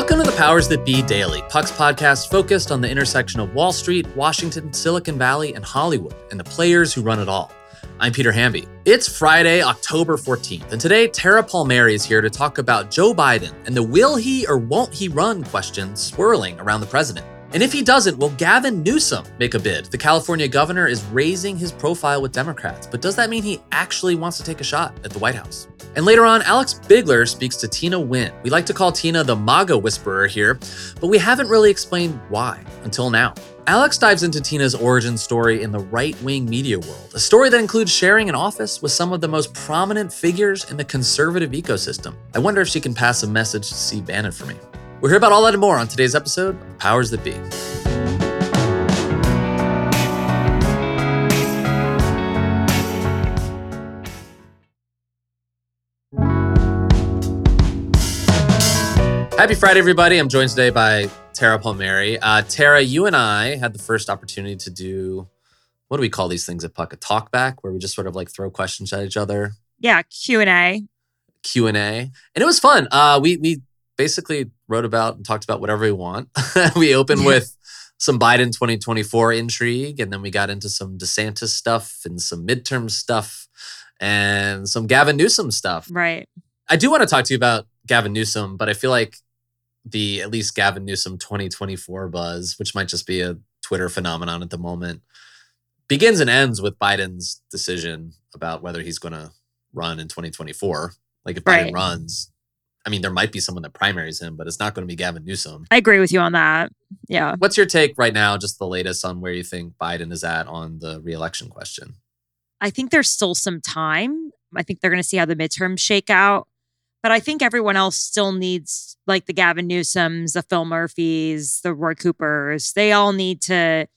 Welcome to the Powers That Be Daily, Puck's podcast focused on the intersection of Wall Street, Washington, Silicon Valley, and Hollywood, and the players who run it all. I'm Peter Hamby. It's Friday, October 14th, and today Tara Palmieri is here to talk about Joe Biden and the will he or won't he run question swirling around the president. And if he doesn't, will Gavin Newsom make a bid? The California governor is raising his profile with Democrats, but does that mean he actually wants to take a shot at the White House? And later on, Alex Bigler speaks to Tina Nguyen. We like to call Tina the MAGA whisperer here, but we haven't really explained why until now. Alex dives into Tina's origin story in the right wing media world, a story that includes sharing an office with some of the most prominent figures in the conservative ecosystem. I wonder if she can pass a message to Steve Bannon for me. We'll hear about all that and more on today's episode of Powers That Be. Happy Friday, everybody. I'm joined today by Tara Palmieri. Uh, Tara, you and I had the first opportunity to do what do we call these things at Puck? A talk back where we just sort of like throw questions at each other. Yeah, Q and A. Q and A, and it was fun. Uh, we we basically wrote about and talked about whatever we want. we opened with some Biden 2024 intrigue, and then we got into some DeSantis stuff and some midterm stuff and some Gavin Newsom stuff. Right. I do want to talk to you about Gavin Newsom, but I feel like the at least Gavin Newsom 2024 buzz, which might just be a Twitter phenomenon at the moment, begins and ends with Biden's decision about whether he's going to run in 2024. Like if Right. Biden runs, I mean, there might be someone that primaries him, but it's not going to be Gavin Newsom. I agree with you on that. Yeah. What's your take right now, just the latest on where you think Biden is at on the reelection question? I think there's still some time. I think they're going to see how the midterms shake out. But I think everyone else still needs, like the Gavin Newsoms, the Phil Murphys, the Roy Coopers, they all need to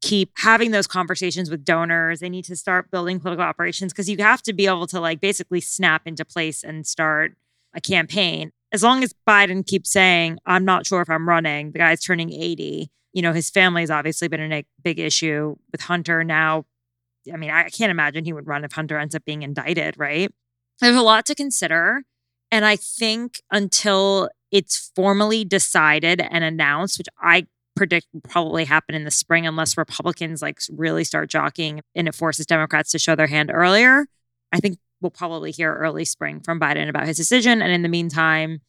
keep having those conversations with donors. They need to start building political operations because you have to be able to, like, basically snap into place and start a campaign. As long as Biden keeps saying, I'm not sure if I'm running, the guy's turning 80. You know, his family's obviously been a big issue with Hunter now I mean, I can't imagine he would run if Hunter ends up being indicted, right? There's a lot to consider. And I think until it's formally decided and announced, which I predict will probably happen in the spring unless Republicans like really start jockeying and it forces Democrats to show their hand earlier, I think we'll probably hear early spring from Biden about his decision. And in the meantime,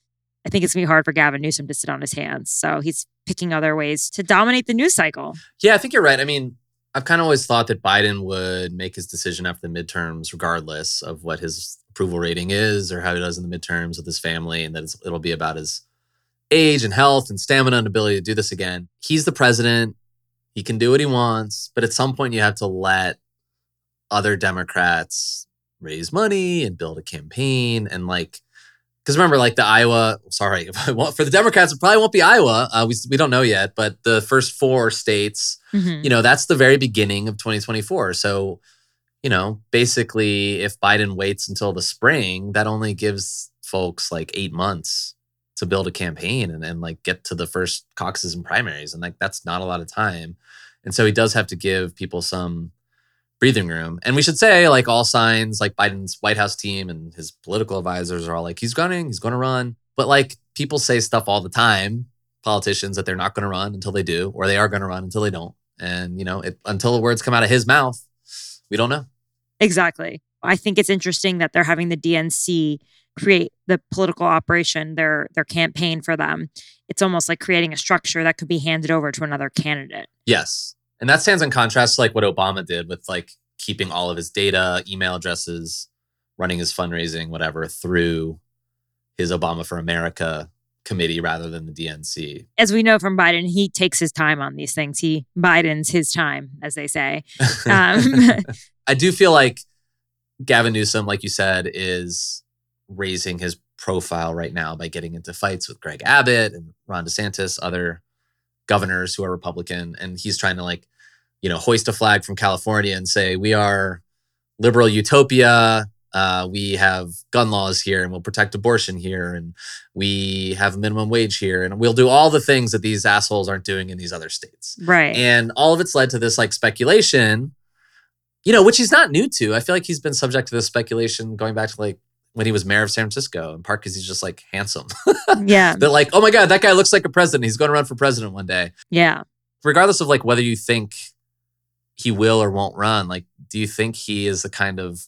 I think it's gonna be hard for Gavin Newsom to sit on his hands. So he's picking other ways to dominate the news cycle. Yeah, I think you're right. I mean, I've kind of always thought that Biden would make his decision after the midterms, regardless of what his approval rating is or how he does in the midterms with his family, and that it'll be about his age and health and stamina and ability to do this again. He's the president. He can do what he wants, but at some point, you have to let other Democrats raise money and build a campaign and like because remember, like the Iowa, sorry, for the Democrats, it probably won't be Iowa. Uh, we, we don't know yet, but the first four states, Mhm. you know, that's the very beginning of 2024. So, you know, basically, if Biden waits until the spring, that only gives folks like eight months to build a campaign and then like get to the first caucuses and primaries. And like, that's not a lot of time. And so he does have to give people some breathing room. And we should say, like, all signs, like Biden's White House team and his political advisors are all like, he's gunning, he's going to run. But like, people say stuff all the time, politicians, that they're not going to run until they do, or they are going to run until they don't. And, you know, it, until the words come out of his mouth, we don't know. Exactly. I think it's interesting that they're having the DNC create the political operation, their their campaign for them. It's almost like creating a structure that could be handed over to another candidate. Yes. And that stands in contrast to like what Obama did with like keeping all of his data, email addresses, running his fundraising, whatever, through his Obama for America committee rather than the DNC. As we know from Biden, he takes his time on these things. He Biden's his time, as they say. Um, I do feel like Gavin Newsom, like you said, is raising his profile right now by getting into fights with Greg Abbott and Ron DeSantis, other governors who are Republican. And he's trying to like, you know, hoist a flag from California and say, we are liberal utopia. Uh, we have gun laws here and we'll protect abortion here and we have a minimum wage here and we'll do all the things that these assholes aren't doing in these other states. right. And all of it's led to this like speculation, you know, which he's not new to. I feel like he's been subject to this speculation going back to like when he was mayor of San Francisco, in part because he's just like handsome. Yeah. They're like, oh my God, that guy looks like a president. He's going to run for president one day. Yeah. Regardless of like whether you think he will or won't run, like, do you think he is the kind of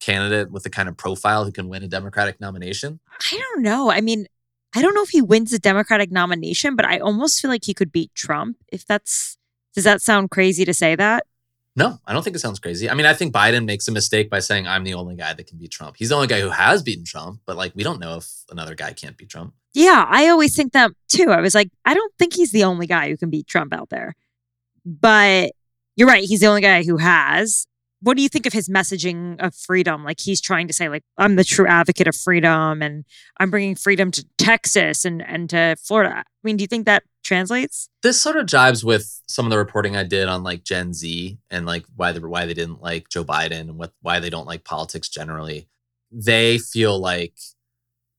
candidate with the kind of profile who can win a Democratic nomination? I don't know. I mean, I don't know if he wins the Democratic nomination, but I almost feel like he could beat Trump. If that's, does that sound crazy to say that? No, I don't think it sounds crazy. I mean, I think Biden makes a mistake by saying I'm the only guy that can beat Trump. He's the only guy who has beaten Trump, but like we don't know if another guy can't beat Trump. Yeah, I always think that too. I was like, I don't think he's the only guy who can beat Trump out there. But you're right, he's the only guy who has. What do you think of his messaging of freedom? Like he's trying to say like I'm the true advocate of freedom and I'm bringing freedom to Texas and and to Florida. I mean, do you think that translates? This sort of jibes with some of the reporting I did on like Gen Z and like why they why they didn't like Joe Biden and what why they don't like politics generally. They feel like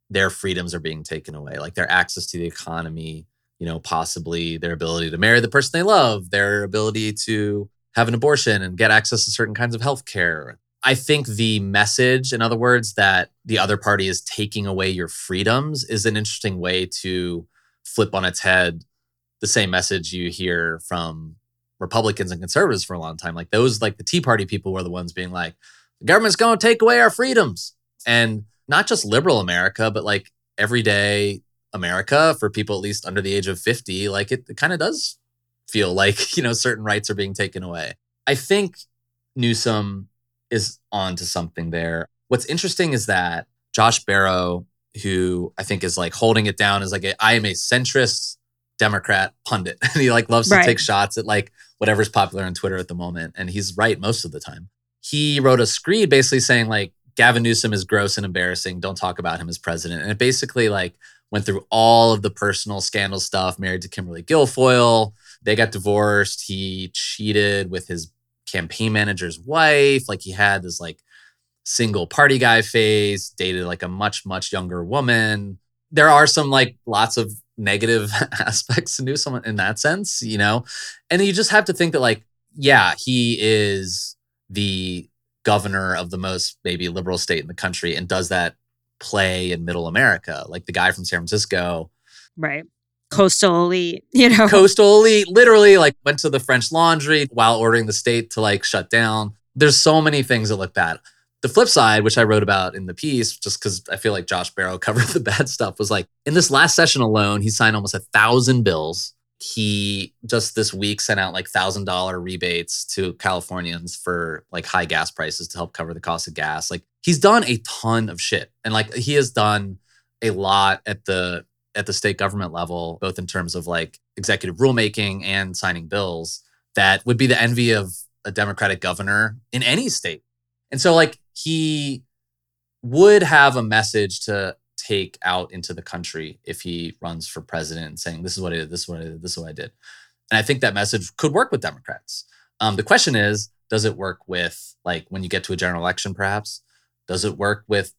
their freedoms are being taken away, like their access to the economy, you know, possibly their ability to marry the person they love, their ability to have an abortion and get access to certain kinds of health care. I think the message, in other words, that the other party is taking away your freedoms is an interesting way to flip on its head the same message you hear from Republicans and conservatives for a long time. Like those, like the Tea Party people were the ones being like, the government's going to take away our freedoms. And not just liberal America, but like everyday America for people at least under the age of 50, like it, it kind of does feel like, you know, certain rights are being taken away. I think Newsom is on to something there. What's interesting is that Josh Barro, who I think is like holding it down, is like, I am a centrist Democrat pundit. and he like loves to Right. take shots at like whatever's popular on Twitter at the moment. And he's right most of the time. He wrote a screed basically saying like Gavin Newsom is gross and embarrassing. Don't talk about him as president. And it basically like went through all of the personal scandal stuff, married to Kimberly Guilfoyle. They got divorced. He cheated with his campaign manager's wife. Like he had this like single party guy face, dated like a much, much younger woman. There are some like lots of negative aspects to Newsom in that sense, you know? And you just have to think that, like, yeah, he is the governor of the most maybe liberal state in the country and does that play in middle America. Like the guy from San Francisco, Right. Coastal elite, you know. coastal elite, literally like went to the French laundry while ordering the state to like shut down. There's so many things that look bad. The flip side, which I wrote about in the piece, just because I feel like Josh Barro covered the bad stuff, was like in this last session alone, he signed almost a thousand bills. He just this week sent out like thousand dollar rebates to Californians for like high gas prices to help cover the cost of gas. Like he's done a ton of shit. And like he has done a lot at the at the state government level, both in terms of like executive rulemaking and signing bills that would be the envy of a Democratic governor in any state. And so, like, he would have a message to take out into the country if he runs for president saying, This is what I did, this is what I did, this is what I did. And I think that message could work with Democrats. Um, the question is, does it work with, like, when you get to a general election, perhaps? Does it work with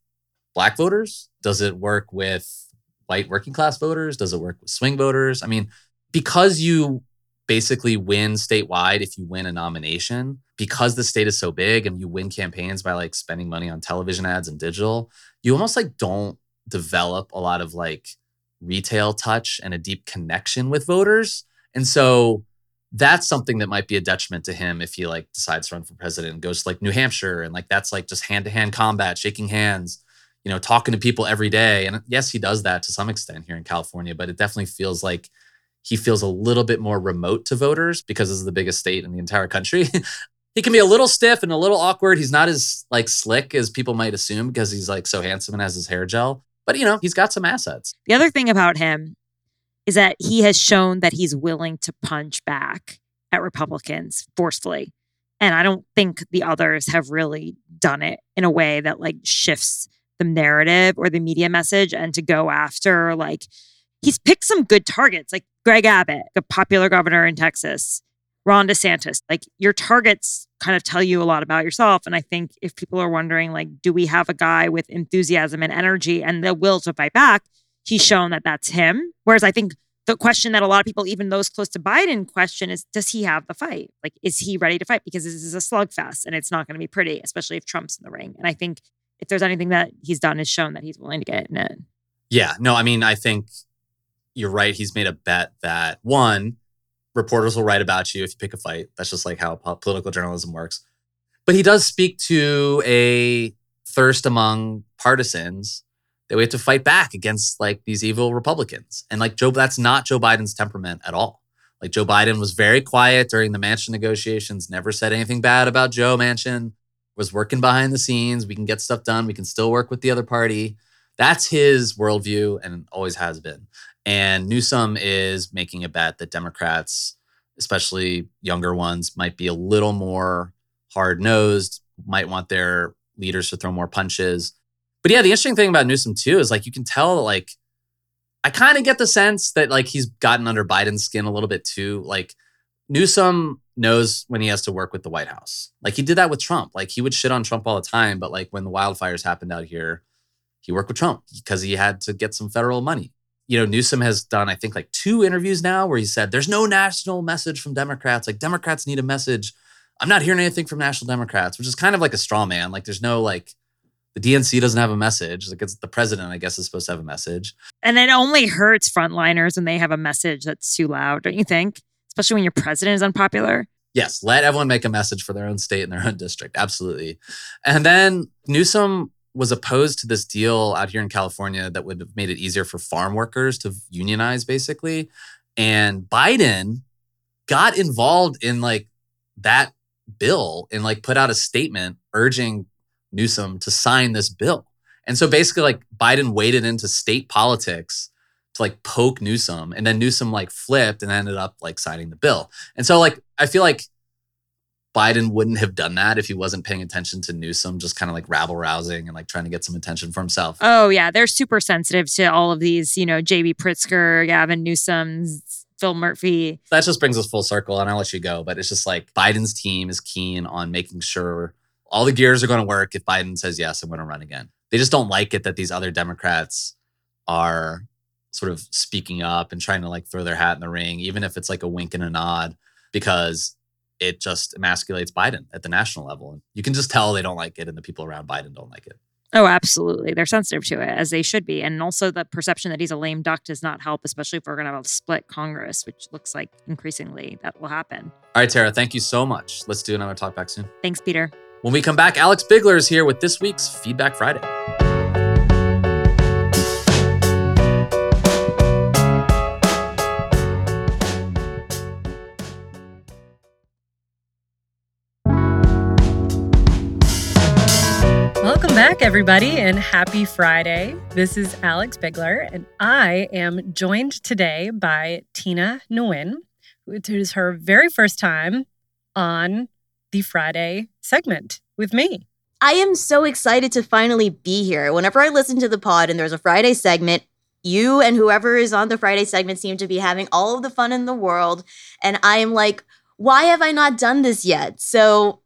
black voters? Does it work with white working class voters? Does it work with swing voters? I mean, because you basically win statewide if you win a nomination, because the state is so big and you win campaigns by like spending money on television ads and digital, you almost like don't develop a lot of like retail touch and a deep connection with voters. And so that's something that might be a detriment to him if he like decides to run for president and goes to like New Hampshire and like that's like just hand to hand combat, shaking hands, you know, talking to people every day. And yes, he does that to some extent here in California, but it definitely feels like he feels a little bit more remote to voters because this is the biggest state in the entire country. he can be a little stiff and a little awkward. He's not as like slick as people might assume because he's like so handsome and has his hair gel. But you know, he's got some assets. The other thing about him is that he has shown that he's willing to punch back at Republicans forcefully. And I don't think the others have really done it in a way that like shifts the narrative or the media message and to go after like he's picked some good targets like Greg Abbott, a popular governor in Texas, Ron DeSantis. Like your targets kind of tell you a lot about yourself. And I think if people are wondering, like, do we have a guy with enthusiasm and energy and the will to fight back? He's shown that that's him. Whereas I think the question that a lot of people, even those close to Biden, question is, does he have the fight? Like, is he ready to fight? Because this is a slugfest and it's not going to be pretty, especially if Trump's in the ring. And I think if there's anything that he's done, is shown that he's willing to get in it. Yeah, no, I mean, I think you're right. He's made a bet that one, reporters will write about you if you pick a fight. That's just like how political journalism works. But he does speak to a thirst among partisans that we have to fight back against like these evil Republicans. And like Joe, that's not Joe Biden's temperament at all. Like Joe Biden was very quiet during the Manchin negotiations, never said anything bad about Joe Manchin, was working behind the scenes. We can get stuff done. We can still work with the other party. That's his worldview and always has been. And Newsom is making a bet that Democrats, especially younger ones, might be a little more hard nosed, might want their leaders to throw more punches. But yeah, the interesting thing about Newsom too is like you can tell like I kind of get the sense that like he's gotten under Biden's skin a little bit too. Like Newsom knows when he has to work with the White House. Like he did that with Trump. Like he would shit on Trump all the time, but like when the wildfires happened out here, he worked with Trump because he had to get some federal money. You know, Newsom has done, I think, like two interviews now where he said, There's no national message from Democrats. Like, Democrats need a message. I'm not hearing anything from national Democrats, which is kind of like a straw man. Like, there's no like, the DNC doesn't have a message. Like, it's the president, I guess, is supposed to have a message. And it only hurts frontliners when they have a message that's too loud, don't you think? Especially when your president is unpopular. Yes, let everyone make a message for their own state and their own district. Absolutely. And then Newsom was opposed to this deal out here in California that would have made it easier for farm workers to unionize, basically. And Biden got involved in like that bill and like put out a statement urging Newsom to sign this bill. And so basically, like Biden waded into state politics to like poke Newsom, and then Newsom like flipped and ended up like signing the bill. And so like I feel like Biden wouldn't have done that if he wasn't paying attention to Newsom, just kind of like rabble rousing and like trying to get some attention for himself. Oh, yeah. They're super sensitive to all of these, you know, JB Pritzker, Gavin Newsom's, Phil Murphy. That just brings us full circle and I'll let you go. But it's just like Biden's team is keen on making sure all the gears are going to work if Biden says, yes, I'm going to run again. They just don't like it that these other Democrats are sort of speaking up and trying to like throw their hat in the ring, even if it's like a wink and a nod, because it just emasculates Biden at the national level. And you can just tell they don't like it, and the people around Biden don't like it. Oh, absolutely. They're sensitive to it, as they should be. And also, the perception that he's a lame duck does not help, especially if we're going to have a split Congress, which looks like increasingly that will happen. All right, Tara, thank you so much. Let's do another talk back soon. Thanks, Peter. When we come back, Alex Bigler is here with this week's Feedback Friday. Back, everybody, and happy Friday. This is Alex Bigler, and I am joined today by Tina Nguyen, which is her very first time on the Friday segment with me. I am so excited to finally be here. Whenever I listen to the pod and there's a Friday segment, you and whoever is on the Friday segment seem to be having all of the fun in the world. And I am like, why have I not done this yet? So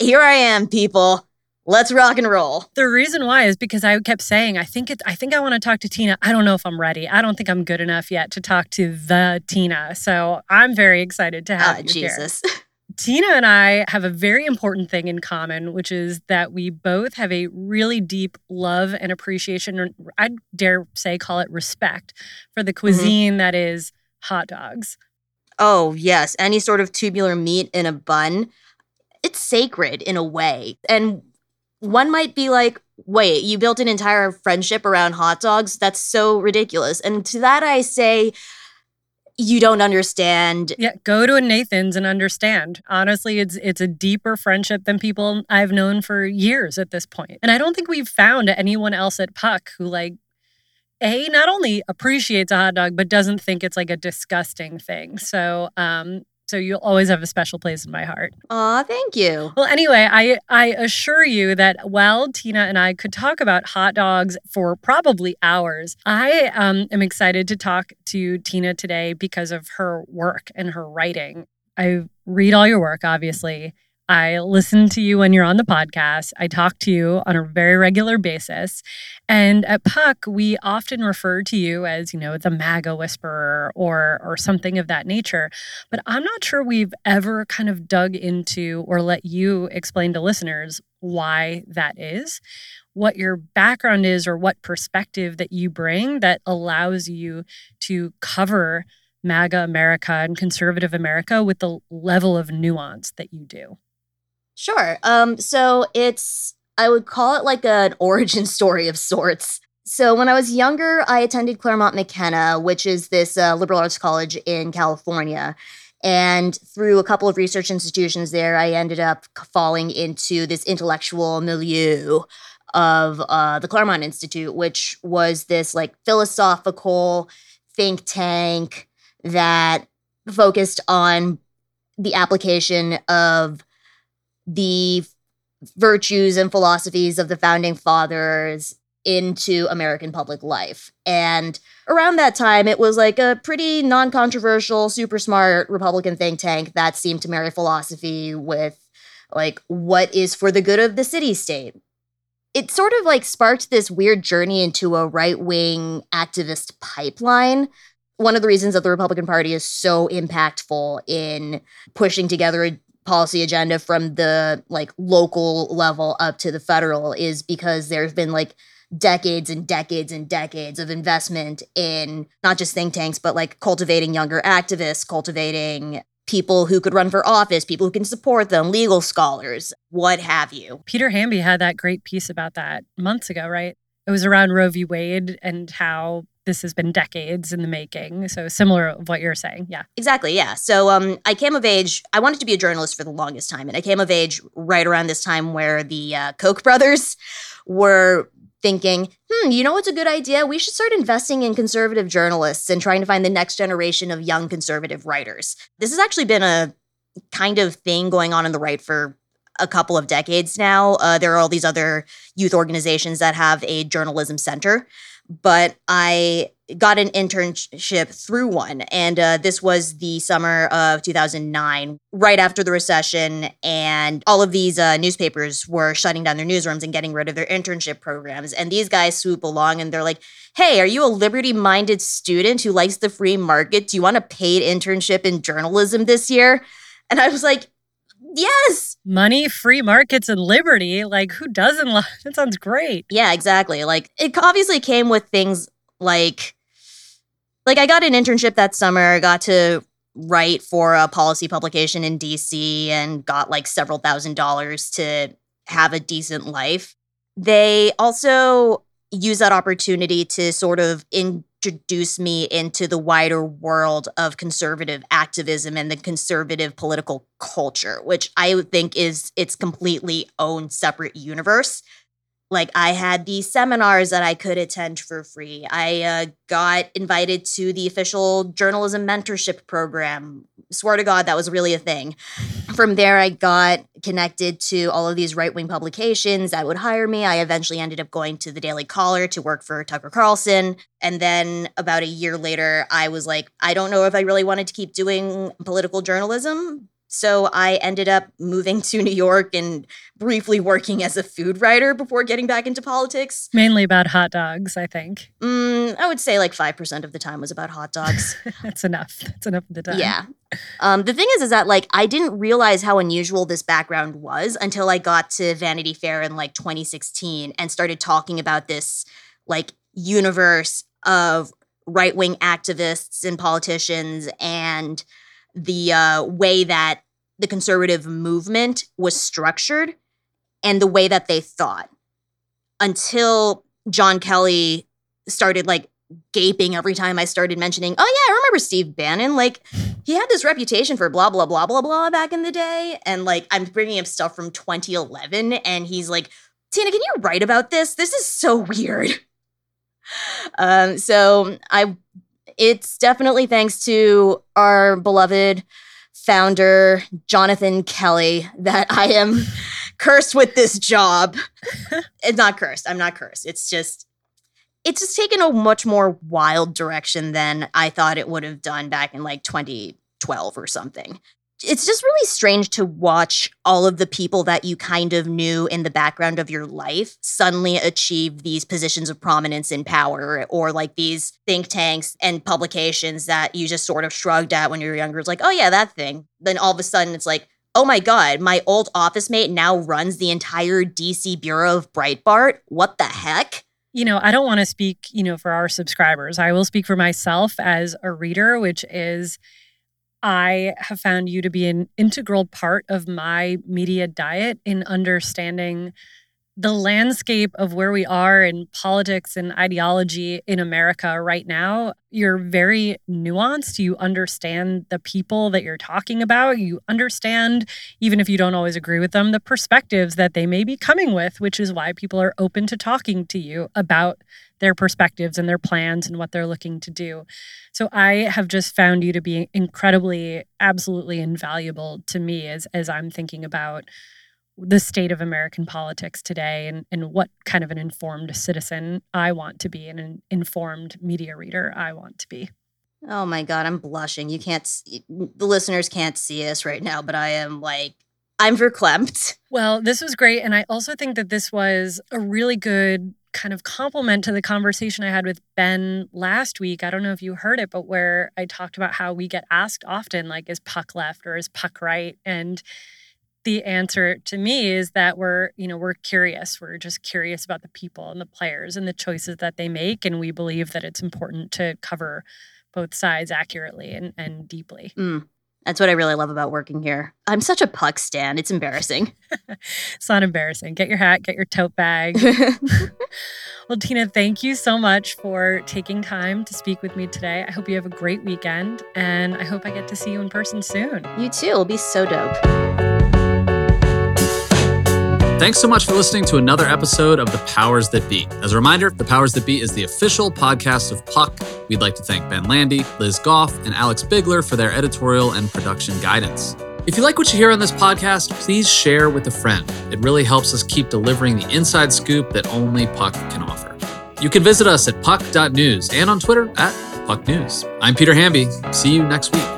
here I am, people. Let's rock and roll. The reason why is because I kept saying, I think it I think I want to talk to Tina. I don't know if I'm ready. I don't think I'm good enough yet to talk to the Tina. So I'm very excited to have uh, you Jesus. here. Tina and I have a very important thing in common, which is that we both have a really deep love and appreciation, I'd dare say call it respect for the mm-hmm. cuisine mm-hmm. that is hot dogs. Oh, yes. Any sort of tubular meat in a bun. It's sacred in a way. And one might be like, wait, you built an entire friendship around hot dogs? That's so ridiculous. And to that, I say, you don't understand. Yeah, go to a Nathan's and understand. Honestly, it's it's a deeper friendship than people I've known for years at this point. And I don't think we've found anyone else at Puck who like a not only appreciates a hot dog but doesn't think it's like a disgusting thing. So, um so you'll always have a special place in my heart. Aw, thank you. Well, anyway, I I assure you that while Tina and I could talk about hot dogs for probably hours, I um, am excited to talk to Tina today because of her work and her writing. I read all your work, obviously. I listen to you when you're on the podcast. I talk to you on a very regular basis. And at Puck, we often refer to you as, you know, the MAGA whisperer or or something of that nature. But I'm not sure we've ever kind of dug into or let you explain to listeners why that is, what your background is, or what perspective that you bring that allows you to cover MAGA America and conservative America with the level of nuance that you do. Sure. Um, so it's I would call it like an origin story of sorts. So when I was younger, I attended Claremont McKenna, which is this uh, liberal arts college in California. And through a couple of research institutions there, I ended up falling into this intellectual milieu of uh, the Claremont Institute, which was this like philosophical think tank that focused on the application of the virtues and philosophies of the founding fathers into American public life. And around that time, it was like a pretty non controversial, super smart Republican think tank that seemed to marry philosophy with like what is for the good of the city state. It sort of like sparked this weird journey into a right wing activist pipeline. One of the reasons that the Republican Party is so impactful in pushing together a policy agenda from the like local level up to the federal is because there's been like decades and decades and decades of investment in not just think tanks but like cultivating younger activists cultivating people who could run for office people who can support them legal scholars what have you. Peter Hamby had that great piece about that months ago right? It was around Roe v. Wade and how this has been decades in the making. So similar of what you're saying. Yeah. Exactly. Yeah. So um, I came of age. I wanted to be a journalist for the longest time, and I came of age right around this time where the uh, Koch brothers were thinking, hmm, you know what's a good idea? We should start investing in conservative journalists and trying to find the next generation of young conservative writers. This has actually been a kind of thing going on in the right for a couple of decades now. Uh, there are all these other youth organizations that have a journalism center but I got an internship through one. And uh, this was the summer of 2009, right after the recession. And all of these uh, newspapers were shutting down their newsrooms and getting rid of their internship programs. And these guys swoop along and they're like, hey, are you a liberty minded student who likes the free market? Do you want a paid internship in journalism this year? And I was like, yes. Money free markets and liberty. Like who doesn't love that sounds great. Yeah exactly. Like it obviously came with things like like i got an internship that summer. I got to write for a policy publication in dc and got like several thousand dollars to have a decent life. They also use that opportunity to sort of in introduce me into the wider world of conservative activism and the conservative political culture, which I think is its completely own separate universe. Like I had these seminars that I could attend for free. I uh, got invited to the official journalism mentorship program. Swear to God, that was really a thing. From there, I got connected to all of these right wing publications that would hire me. I eventually ended up going to the Daily Caller to work for Tucker Carlson. And then about a year later, I was like, I don't know if I really wanted to keep doing political journalism, so I ended up moving to New York and briefly working as a food writer before getting back into politics. Mainly about hot dogs, I think. Mm, I would say like 5% of the time was about hot dogs. That's enough. That's enough of the time. Yeah. Um, the thing is, is that like I didn't realize how unusual this background was until I got to Vanity Fair in like 2016 and started talking about this like universe of right wing activists and politicians and the uh, way that the conservative movement was structured and the way that they thought until Jon Kelly started like gaping every time I started mentioning, oh, yeah, I remember Steve Bannon. Like, he had this reputation for blah, blah, blah, blah, blah back in the day. And like, I'm bringing up stuff from 2011, and he's like, Tina, can you write about this? This is so weird. Um, so I it's definitely thanks to our beloved founder, Jonathan Kelly, that I am cursed with this job. it's not cursed. I'm not cursed. It's just, it's just taken a much more wild direction than I thought it would have done back in like 2012 or something it's just really strange to watch all of the people that you kind of knew in the background of your life suddenly achieve these positions of prominence and power or like these think tanks and publications that you just sort of shrugged at when you were younger. It's like, oh, yeah, that thing. Then all of a sudden it's like, oh my God, my old office mate now runs the entire DC bureau of Breitbart. What the heck? You know, I don't want to speak, you know, for our subscribers. I will speak for myself as a reader, which is I have found you to be an integral part of my media diet in understanding the landscape of where we are in politics and ideology in America right now, you're very nuanced. You understand the people that you're talking about. You understand, even if you don't always agree with them, the perspectives that they may be coming with, which is why people are open to talking to you about their perspectives and their plans and what they're looking to do. So I have just found you to be incredibly, absolutely invaluable to me as as I'm thinking about the state of American politics today and, and what kind of an informed citizen I want to be and an informed media reader I want to be. Oh my God, I'm blushing. You can't, see, the listeners can't see us right now, but I am like, I'm verklempt. Well, this was great. And I also think that this was a really good kind of compliment to the conversation I had with Ben last week. I don't know if you heard it, but where I talked about how we get asked often, like, is puck left or is puck right? And the answer to me is that we're you know we're curious. We're just curious about the people and the players and the choices that they make and we believe that it's important to cover both sides accurately and, and deeply. Mm, that's what i really love about working here. I'm such a puck stand. It's embarrassing. It's not embarrassing. Get your hat get your tote bag. Well tina thank you so much for taking time to speak with me today. I hope you have a great weekend and i hope i get to see you in person soon. You too. It'll be so dope Thanks so much for listening to another episode of The Powers That Be. As a reminder, The Powers That Be is the official podcast of Puck. We'd like to thank Ben Landy, Liz Goff, and Alex Bigler for their editorial and production guidance. If you like what you hear on this podcast, please share with a friend. It really helps us keep delivering the inside scoop that only Puck can offer. You can visit us at puck.news and on Twitter at pucknews. I'm Peter Hamby. See you next week.